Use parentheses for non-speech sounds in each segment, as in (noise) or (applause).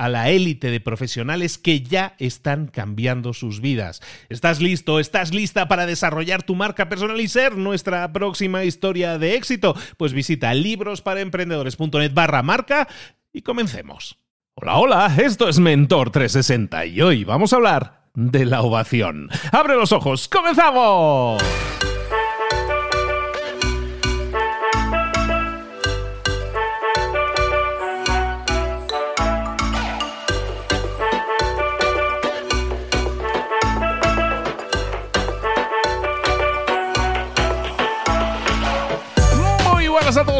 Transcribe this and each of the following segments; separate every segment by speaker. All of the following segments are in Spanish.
Speaker 1: a la élite de profesionales que ya están cambiando sus vidas. ¿Estás listo? ¿Estás lista para desarrollar tu marca personal y ser nuestra próxima historia de éxito? Pues visita librosparaemprendedores.net barra marca y comencemos. Hola, hola, esto es Mentor 360 y hoy vamos a hablar de la ovación. ¡Abre los ojos! ¡Comenzamos!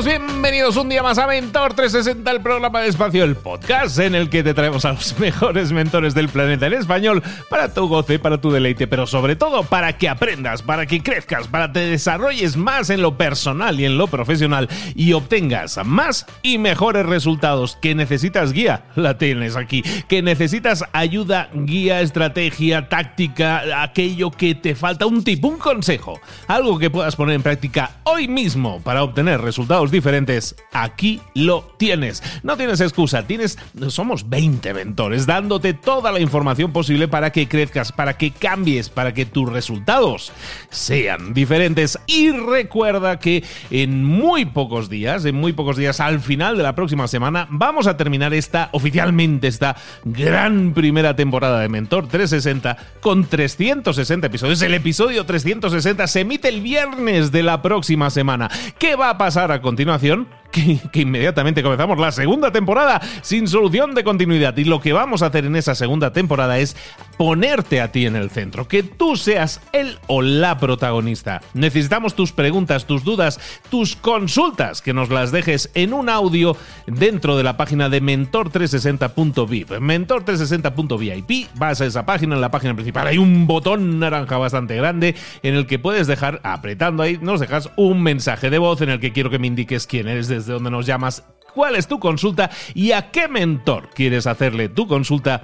Speaker 1: Bienvenidos un día más a Mentor 360, el programa de espacio, el podcast en el que te traemos a los (laughs) mejores mentores del planeta en español para tu goce, para tu deleite, pero sobre todo para que aprendas, para que crezcas, para que te desarrolles más en lo personal y en lo profesional y obtengas más y mejores resultados. Que necesitas guía, la tienes aquí. Que necesitas ayuda, guía, estrategia, táctica, aquello que te falta, un tip, un consejo, algo que puedas poner en práctica hoy mismo para obtener resultados diferentes, aquí lo tienes. No tienes excusa, tienes somos 20 mentores dándote toda la información posible para que crezcas, para que cambies, para que tus resultados sean diferentes y recuerda que en muy pocos días, en muy pocos días al final de la próxima semana vamos a terminar esta oficialmente esta gran primera temporada de Mentor 360 con 360 episodios. El episodio 360 se emite el viernes de la próxima semana. ¿Qué va a pasar a continuación continuación que, inmediatamente comenzamos la segunda temporada sin solución de continuidad. Y lo que vamos a hacer en esa segunda temporada es ponerte a ti en el centro, que tú seas el o la protagonista. Necesitamos tus preguntas, tus dudas, tus consultas, que nos las dejes en un audio dentro de la página de mentor360.vip. Mentor360.vip, vas a esa página, en la página principal hay un botón naranja bastante grande en el que puedes dejar, apretando ahí, nos dejas un mensaje de voz en el que quiero que me indiques quién eres de desde donde nos llamas, cuál es tu consulta y a qué mentor quieres hacerle tu consulta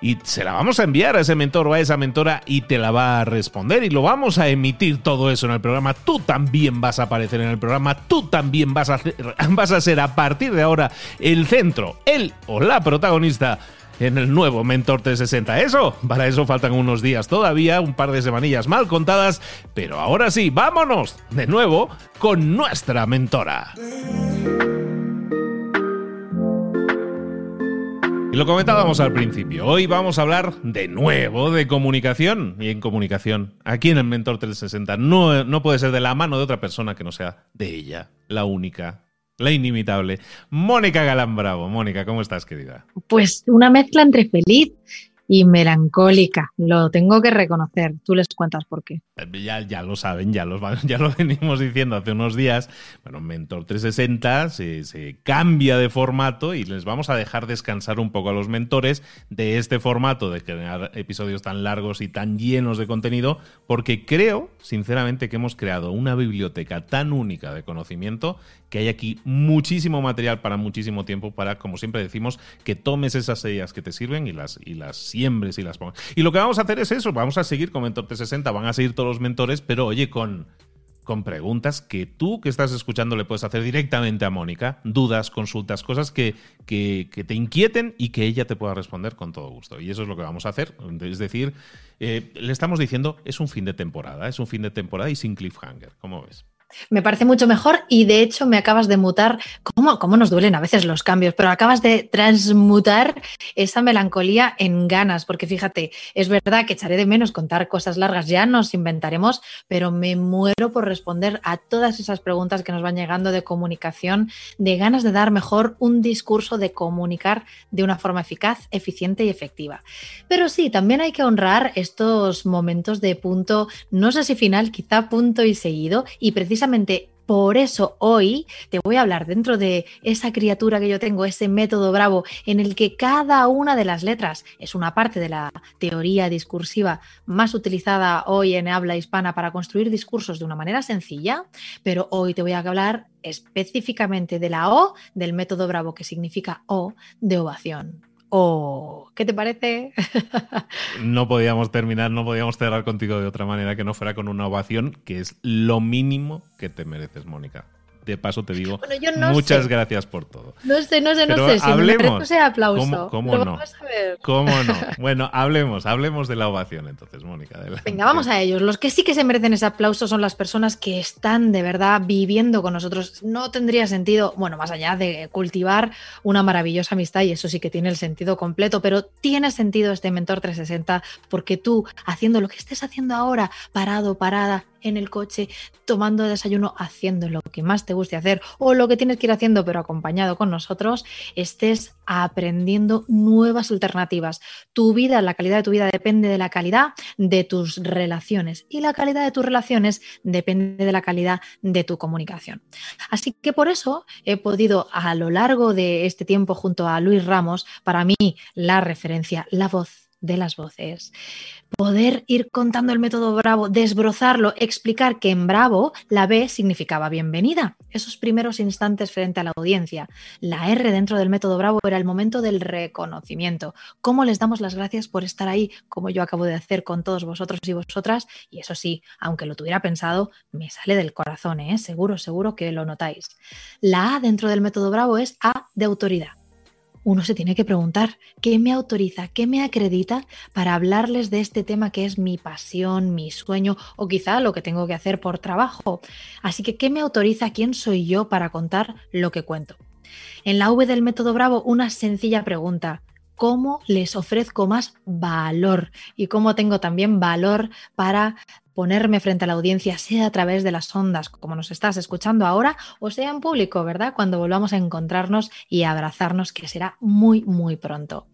Speaker 1: y se la vamos a enviar a ese mentor o a esa mentora y te la va a responder y lo vamos a emitir todo eso en el programa. Tú también vas a aparecer en el programa, tú también vas a, (laughs) vas a ser a partir de ahora el centro, el o la protagonista en el nuevo Mentor 360. Eso, para eso faltan unos días todavía, un par de semanillas mal contadas, pero ahora sí, vámonos de nuevo con nuestra mentora. Lo comentábamos al principio, hoy vamos a hablar de nuevo de comunicación y en comunicación, aquí en el Mentor 360, no, no puede ser de la mano de otra persona que no sea de ella, la única, la inimitable Mónica Galán Bravo. Mónica, ¿cómo estás, querida?
Speaker 2: Pues una mezcla entre feliz y melancólica, lo tengo que reconocer. Tú les cuentas por qué.
Speaker 1: Eh, ya, ya lo saben, ya, (laughs) ya lo venimos diciendo hace unos días. Bueno, Mentor 360 se, se cambia de formato y les vamos a dejar descansar un poco a los mentores de este formato de crear episodios tan largos y tan llenos de contenido, porque creo, sinceramente, que hemos creado una biblioteca tan única de conocimiento que hay aquí muchísimo material para muchísimo tiempo para, como siempre decimos, que tomes esas ideas que te sirven y las, y las siembres y las pongas. Y lo que vamos a hacer es eso, vamos a seguir con Mentor 360, van a seguir todos los mentores, pero oye, con con preguntas que tú que estás escuchando le puedes hacer directamente a Mónica, dudas, consultas, cosas que, que, te inquieten y que ella te pueda responder con todo gusto. Y eso es lo que vamos a hacer. Es decir, eh, le estamos diciendo, es un fin de temporada, es un fin de temporada y sin cliffhanger. ¿Cómo ves?
Speaker 2: Me parece mucho mejor y de hecho me acabas de mutar, ¿cómo, cómo nos duelen a veces los cambios? Pero acabas de transmutar esa melancolía en ganas, porque fíjate, es verdad que echaré de menos contar cosas largas, ya nos inventaremos, pero me muero por responder a todas esas preguntas que nos van llegando de comunicación, de ganas de dar mejor un discurso, de comunicar de una forma eficaz, eficiente y efectiva. Pero sí, también hay que honrar estos momentos de punto, no sé si final, quizá punto y seguido, y precisamente precisamente por eso hoy te voy a hablar dentro de esa criatura que yo tengo, ese método bravo, en el que cada una de las letras es una parte de la teoría discursiva más utilizada hoy en habla hispana para construir discursos de una manera sencilla, pero hoy te voy a hablar específicamente de la O del método bravo, que significa O de ovación. ¿O qué te parece? (laughs)
Speaker 1: no podíamos terminar, no podíamos cerrar contigo de otra manera que no fuera con una ovación, que es lo mínimo que te mereces, Mónica de paso te digo muchas gracias por todo.
Speaker 2: No sé, no sé, no sé. Si hablemos. ese aplauso.
Speaker 1: ¿Cómo, no? ¿Cómo no? (laughs) Bueno, hablemos, hablemos de la ovación entonces, Mónica.
Speaker 2: Venga, vamos a ellos. Los que sí que se merecen ese aplauso son las personas que están de verdad viviendo con nosotros. No tendría sentido, bueno, más allá de cultivar una maravillosa amistad, y eso sí que tiene el sentido completo, pero tiene sentido este Mentor 360 porque tú, haciendo lo que estés haciendo ahora, parado, parada, en el coche, tomando desayuno, haciendo lo que más te guste hacer o lo que tienes que ir haciendo pero acompañado con nosotros, estés aprendiendo nuevas alternativas. Tu vida, la calidad de tu vida depende de la calidad de tus relaciones y la calidad de tus relaciones depende de la calidad de tu comunicación. Así que por eso he podido a lo largo de este tiempo junto a Luis Ramos, para mí la referencia, la voz de las voces. Poder ir contando el método Bravo, desbrozarlo, explicar que en Bravo la B significaba bienvenida, esos primeros instantes frente a la audiencia. La R dentro del método Bravo era el momento del reconocimiento. ¿Cómo les damos las gracias por estar ahí, como yo acabo de hacer con todos vosotros y vosotras? Y eso sí, aunque lo tuviera pensado, me sale del corazón, ¿eh? seguro, seguro que lo notáis. La A dentro del método Bravo es A de autoridad uno se tiene que preguntar, ¿qué me autoriza, qué me acredita para hablarles de este tema que es mi pasión, mi sueño o quizá lo que tengo que hacer por trabajo? Así que, ¿qué me autoriza, quién soy yo para contar lo que cuento? En la V del método Bravo, una sencilla pregunta. ¿Cómo les ofrezco más valor? Y cómo tengo también valor para ponerme frente a la audiencia, sea a través de las ondas, como nos estás escuchando ahora, o sea en público, ¿verdad? Cuando volvamos a encontrarnos y abrazarnos, que será muy, muy pronto.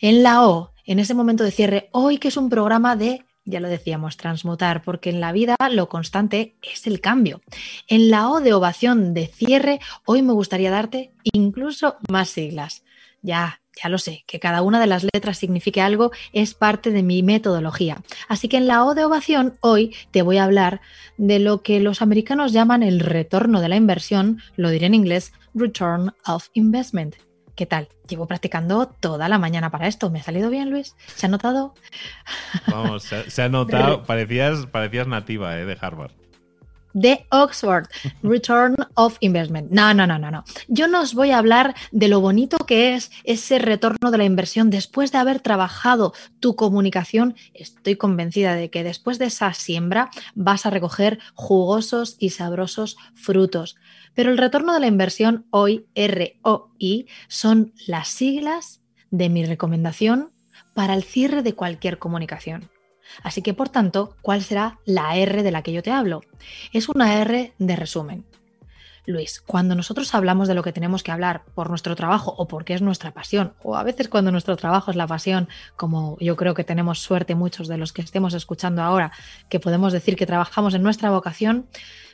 Speaker 2: En la O, en ese momento de cierre, hoy que es un programa de ya lo decíamos, transmutar, porque en la vida lo constante es el cambio. En la O de ovación de cierre, hoy me gustaría darte incluso más siglas. Ya, ya lo sé, que cada una de las letras signifique algo es parte de mi metodología. Así que en la O de ovación hoy te voy a hablar de lo que los americanos llaman el retorno de la inversión, lo diré en inglés, Return of Investment. ¿Qué tal? Llevo practicando toda la mañana para esto. ¿Me ha salido bien, Luis? ¿Se ha notado?
Speaker 1: Vamos, se, ha notado. (laughs) Parecías, parecías nativa eh, de Harvard
Speaker 2: de Oxford, Return of Investment. No, no, no, no, no. Yo no os voy a hablar de lo bonito que es ese retorno de la inversión después de haber trabajado tu comunicación. Estoy convencida de que después de esa siembra vas a recoger jugosos y sabrosos frutos. Pero el retorno de la inversión hoy, ROI, son las siglas de mi recomendación para el cierre de cualquier comunicación. Así que, por tanto, ¿cuál será la R de la que yo te hablo? Es una R de resumen. Luis, cuando nosotros hablamos de lo que tenemos que hablar por nuestro trabajo o porque es nuestra pasión, o a veces cuando nuestro trabajo es la pasión, como yo creo que tenemos suerte muchos de los que estemos escuchando ahora, que podemos decir que trabajamos en nuestra vocación,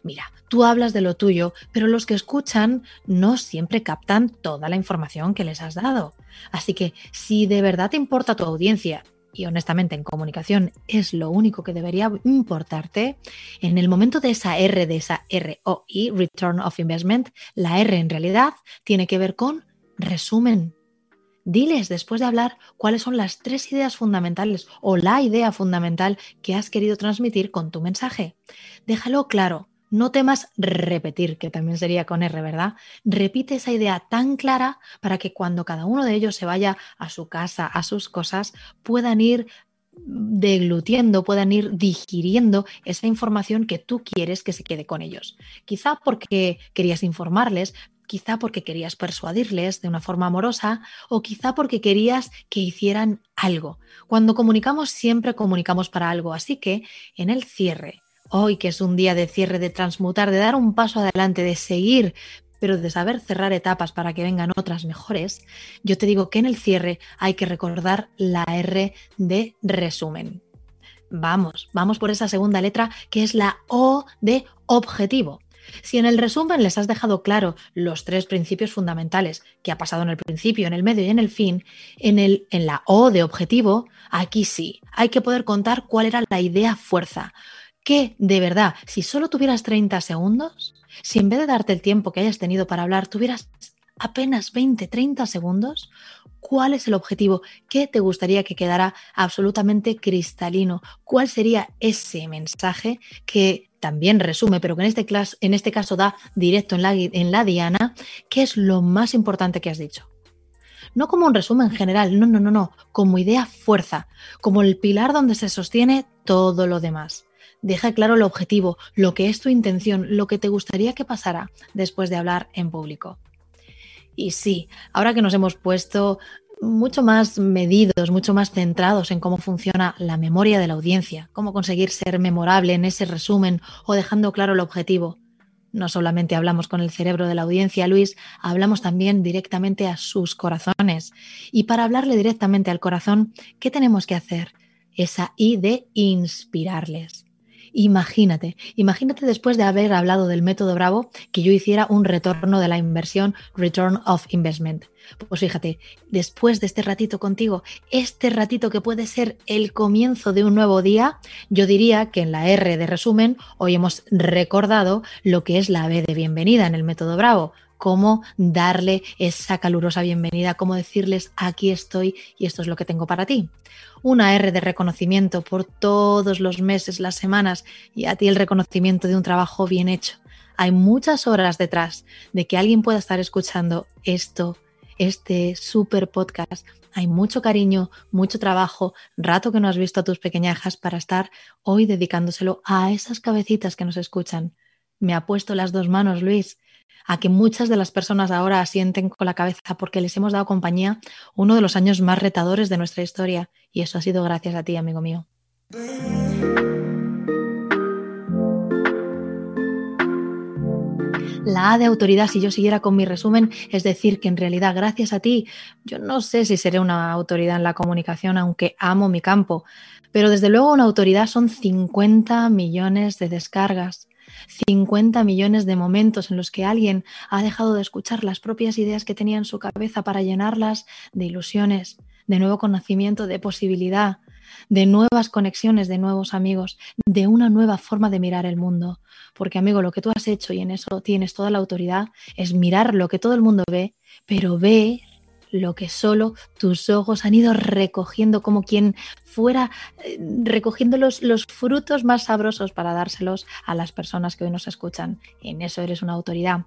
Speaker 2: mira, tú hablas de lo tuyo, pero los que escuchan no siempre captan toda la información que les has dado. Así que si de verdad te importa tu audiencia y honestamente en comunicación es lo único que debería importarte, en el momento de esa R, de esa ROI, Return of Investment, la R en realidad tiene que ver con resumen. Diles después de hablar cuáles son las tres ideas fundamentales o la idea fundamental que has querido transmitir con tu mensaje. Déjalo claro, no temas repetir, que también sería con R, ¿verdad? Repite esa idea tan clara para que cuando cada uno de ellos se vaya a su casa, a sus cosas, puedan ir deglutiendo, puedan ir digiriendo esa información que tú quieres que se quede con ellos. Quizá porque querías informarles, quizá porque querías persuadirles de una forma amorosa o quizá porque querías que hicieran algo. Cuando comunicamos siempre comunicamos para algo, así que en el cierre hoy que es un día de cierre, de transmutar, de dar un paso adelante, de seguir, pero de saber cerrar etapas para que vengan otras mejores, yo te digo que en el cierre hay que recordar la R de resumen. Vamos, vamos por esa segunda letra que es la O de objetivo. Si en el resumen les has dejado claro los tres principios fundamentales que ha pasado en el principio, en el medio y en el fin, en, el, en la O de objetivo, aquí sí, hay que poder contar cuál era la idea fuerza, que de verdad, si solo tuvieras 30 segundos, si en vez de darte el tiempo que hayas tenido para hablar, tuvieras apenas 20, 30 segundos, ¿cuál es el objetivo? ¿Qué te gustaría que quedara absolutamente cristalino? ¿Cuál sería ese mensaje que también resume, pero que en este, este caso da directo en la, en la diana? ¿Qué es lo más importante que has dicho? no como un resumen general, no, no, no, no, como idea fuerza, como el pilar donde se sostiene todo lo demás. Deja claro el objetivo, lo que es tu intención, lo que te gustaría que pasara después de hablar en público. Y sí, ahora que nos hemos puesto mucho más medidos, mucho más centrados en cómo funciona la memoria de la audiencia, cómo conseguir ser memorable en ese resumen o dejando claro el objetivo. No solamente hablamos con el cerebro de la audiencia, Luis, hablamos también directamente a sus corazones. Y para hablarle directamente al corazón, ¿qué tenemos que hacer? Esa I de inspirarles. Imagínate, imagínate después de haber hablado del método Bravo que yo hiciera un retorno de la inversión, return of investment. Pues fíjate, después de este ratito contigo, este ratito que puede ser el comienzo de un nuevo día, yo diría que en la R de resumen hoy hemos recordado lo que es la B de bienvenida en el método Bravo cómo darle esa calurosa bienvenida, cómo decirles aquí estoy y esto es lo que tengo para ti. Una R de reconocimiento por todos los meses, las semanas y a ti el reconocimiento de un trabajo bien hecho. Hay muchas horas detrás de que alguien pueda estar escuchando esto, este super podcast. Hay mucho cariño, mucho trabajo, rato que no has visto a tus pequeñajas para estar hoy dedicándoselo a esas cabecitas que nos escuchan. Me ha puesto las dos manos, Luis a que muchas de las personas ahora asienten con la cabeza porque les hemos dado compañía uno de los años más retadores de nuestra historia y eso ha sido gracias a ti, amigo mío. La A de autoridad, si yo siguiera con mi resumen, es decir, que en realidad gracias a ti, yo no sé si seré una autoridad en la comunicación, aunque amo mi campo, pero desde luego una autoridad son 50 millones de descargas, 50 millones de momentos en los que alguien ha dejado de escuchar las propias ideas que tenía en su cabeza para llenarlas de ilusiones, de nuevo conocimiento, de posibilidad, de nuevas conexiones, de nuevos amigos, de una nueva forma de mirar el mundo. Porque amigo, lo que tú has hecho y en eso tienes toda la autoridad es mirar lo que todo el mundo ve, pero ve lo que solo tus ojos han ido recogiendo como quien fuera eh, recogiendo los, los, frutos más sabrosos para dárselos a las personas que hoy nos escuchan. En eso eres una autoridad.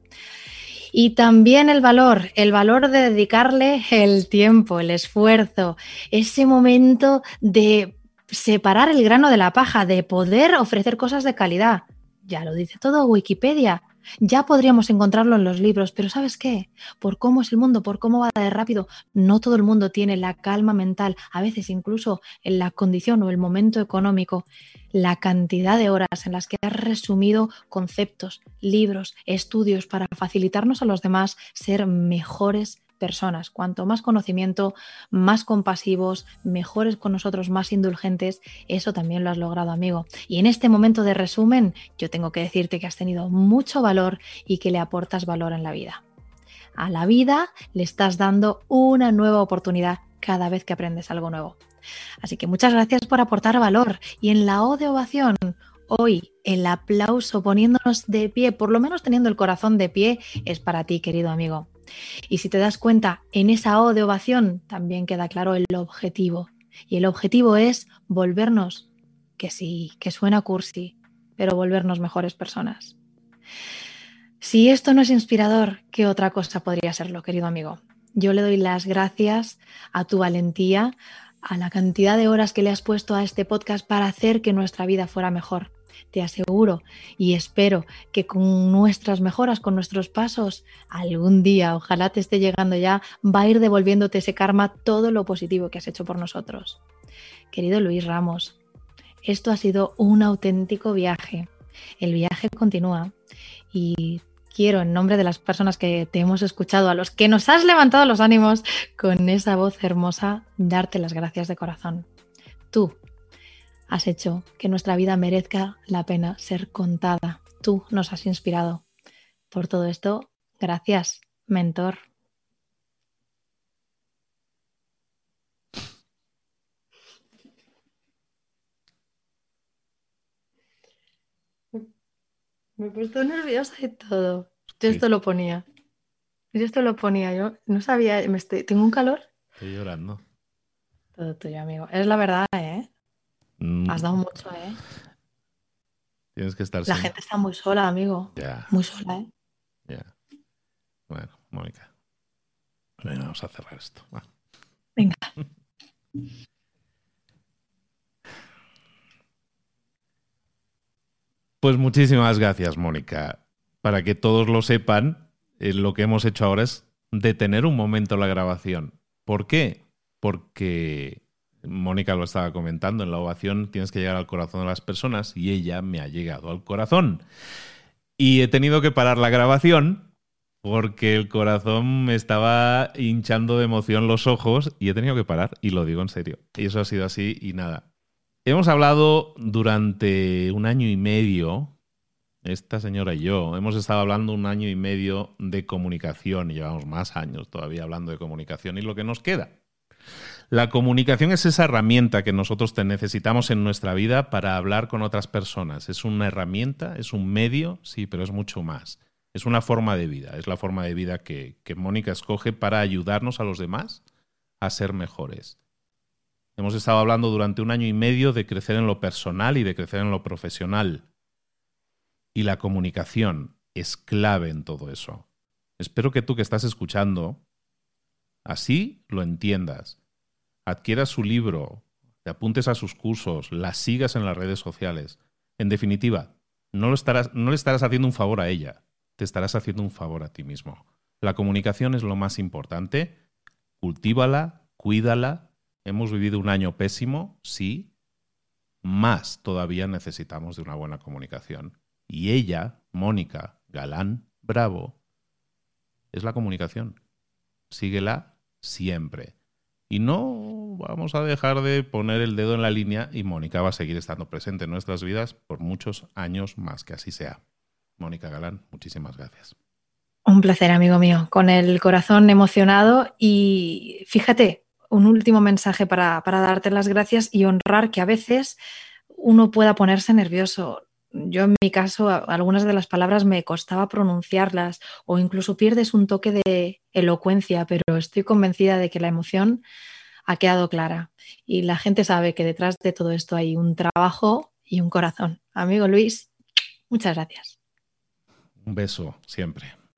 Speaker 2: Y también el valor, el valor de dedicarle el tiempo, el esfuerzo, ese momento de separar el grano de la paja, de poder ofrecer cosas de calidad. Ya lo dice todo Wikipedia Ya podríamos encontrarlo en los libros, pero ¿sabes qué? Por cómo es el mundo, por cómo va de rápido, no todo el mundo tiene la calma mental, a veces incluso en la condición o el momento económico, la cantidad de horas en las que has resumido conceptos, libros, estudios para facilitarnos a los demás ser mejores personas. Cuanto más conocimiento, más compasivos, mejores con nosotros, más indulgentes, eso también lo has logrado, amigo. Y en este momento de resumen, yo tengo que decirte que has tenido mucho valor y que le aportas valor en la vida. A la vida le estás dando una nueva oportunidad cada vez que aprendes algo nuevo. Así que muchas gracias por aportar valor. Y en la O de ovación, hoy el aplauso poniéndonos de pie, por lo menos teniendo el corazón de pie, es para ti, querido amigo. Y si te das cuenta, en esa O de ovación también queda claro el objetivo. Y el objetivo es volvernos, que sí, que suena cursi, pero volvernos mejores personas. Si esto no es inspirador, ¿qué otra cosa podría serlo, querido amigo? Yo le doy las gracias a tu valentía, a la cantidad de horas que le has puesto a este podcast para hacer que nuestra vida fuera mejor te aseguro y espero que con nuestras mejoras, con nuestros pasos, algún día, ojalá te esté llegando ya, va a ir devolviéndote ese karma todo lo positivo que has hecho por nosotros. Querido Luis Ramos, esto ha sido un auténtico viaje. El viaje continúa y quiero, en nombre de las personas que te hemos escuchado, a los que nos has levantado los ánimos con esa voz hermosa, darte las gracias de corazón. Tú, has hecho que nuestra vida merezca la pena ser contada. Tú nos has inspirado. Por todo esto, gracias, mentor. Me he puesto nerviosa y todo. Yo esto lo ponía. Yo esto lo ponía. Yo no sabía. Me estoy... Tengo un calor.
Speaker 1: Estoy llorando.
Speaker 2: Todo tuyo, amigo. Es la verdad, ¿eh? Mm. Has dado mucho, ¿eh?
Speaker 1: Tienes que estar.
Speaker 2: La gente está muy sola, amigo.
Speaker 1: Ya.
Speaker 2: Muy sola, ¿eh?
Speaker 1: Ya. Bueno, Mónica. vamos a cerrar esto.
Speaker 2: Venga.
Speaker 1: Pues muchísimas gracias, Mónica. Para que todos lo sepan, eh, lo que hemos hecho ahora es detener un momento la grabación. ¿Por qué? Porque Mónica lo estaba comentando, en la ovación tienes que llegar al corazón de las personas y ella me ha llegado al corazón. Y he tenido que parar la grabación porque el corazón me estaba hinchando de emoción los ojos y he tenido que parar, y lo digo en serio. Y eso ha sido así y nada. Hemos hablado durante un año y medio, esta señora y yo, hemos estado hablando un año y medio de comunicación y llevamos más años todavía hablando de comunicación y lo que nos queda la comunicación es esa herramienta que nosotros necesitamos en nuestra vida para hablar con otras personas. Es una herramienta, es un medio, sí, pero es mucho más. Es una forma de vida, es la forma de vida que, que Mónica escoge para ayudarnos a los demás a ser mejores. Hemos estado hablando durante un año y medio de crecer en lo personal y de crecer en lo profesional. Y la comunicación es clave en todo eso. Espero que tú que estás escuchando, así lo entiendas adquieras su libro, te apuntes a sus cursos, las sigas en las redes sociales. En definitiva, no, lo estarás, no le estarás haciendo un favor a ella, te estarás haciendo un favor a ti mismo. La comunicación es lo más importante. Cultívala, cuídala. Hemos vivido un año pésimo, sí. Más todavía necesitamos de una buena comunicación. Y ella, Mónica Galán Bravo, es la comunicación. Síguela siempre. Y no vamos a dejar de poner el dedo en la línea y Mónica va a seguir estando presente en nuestras vidas por muchos años más, que así sea. Mónica Galán, muchísimas gracias.
Speaker 2: Un placer, amigo mío, con el corazón emocionado y fíjate, un último mensaje para, para darte las gracias y honrar que a veces uno pueda ponerse nervioso. Yo en mi caso, algunas de las palabras me costaba pronunciarlas o incluso pierdes un toque de elocuencia, pero estoy convencida de que la emoción ha quedado clara y la gente sabe que detrás de todo esto hay un trabajo y un corazón. Amigo Luis, muchas gracias.
Speaker 1: Un beso siempre.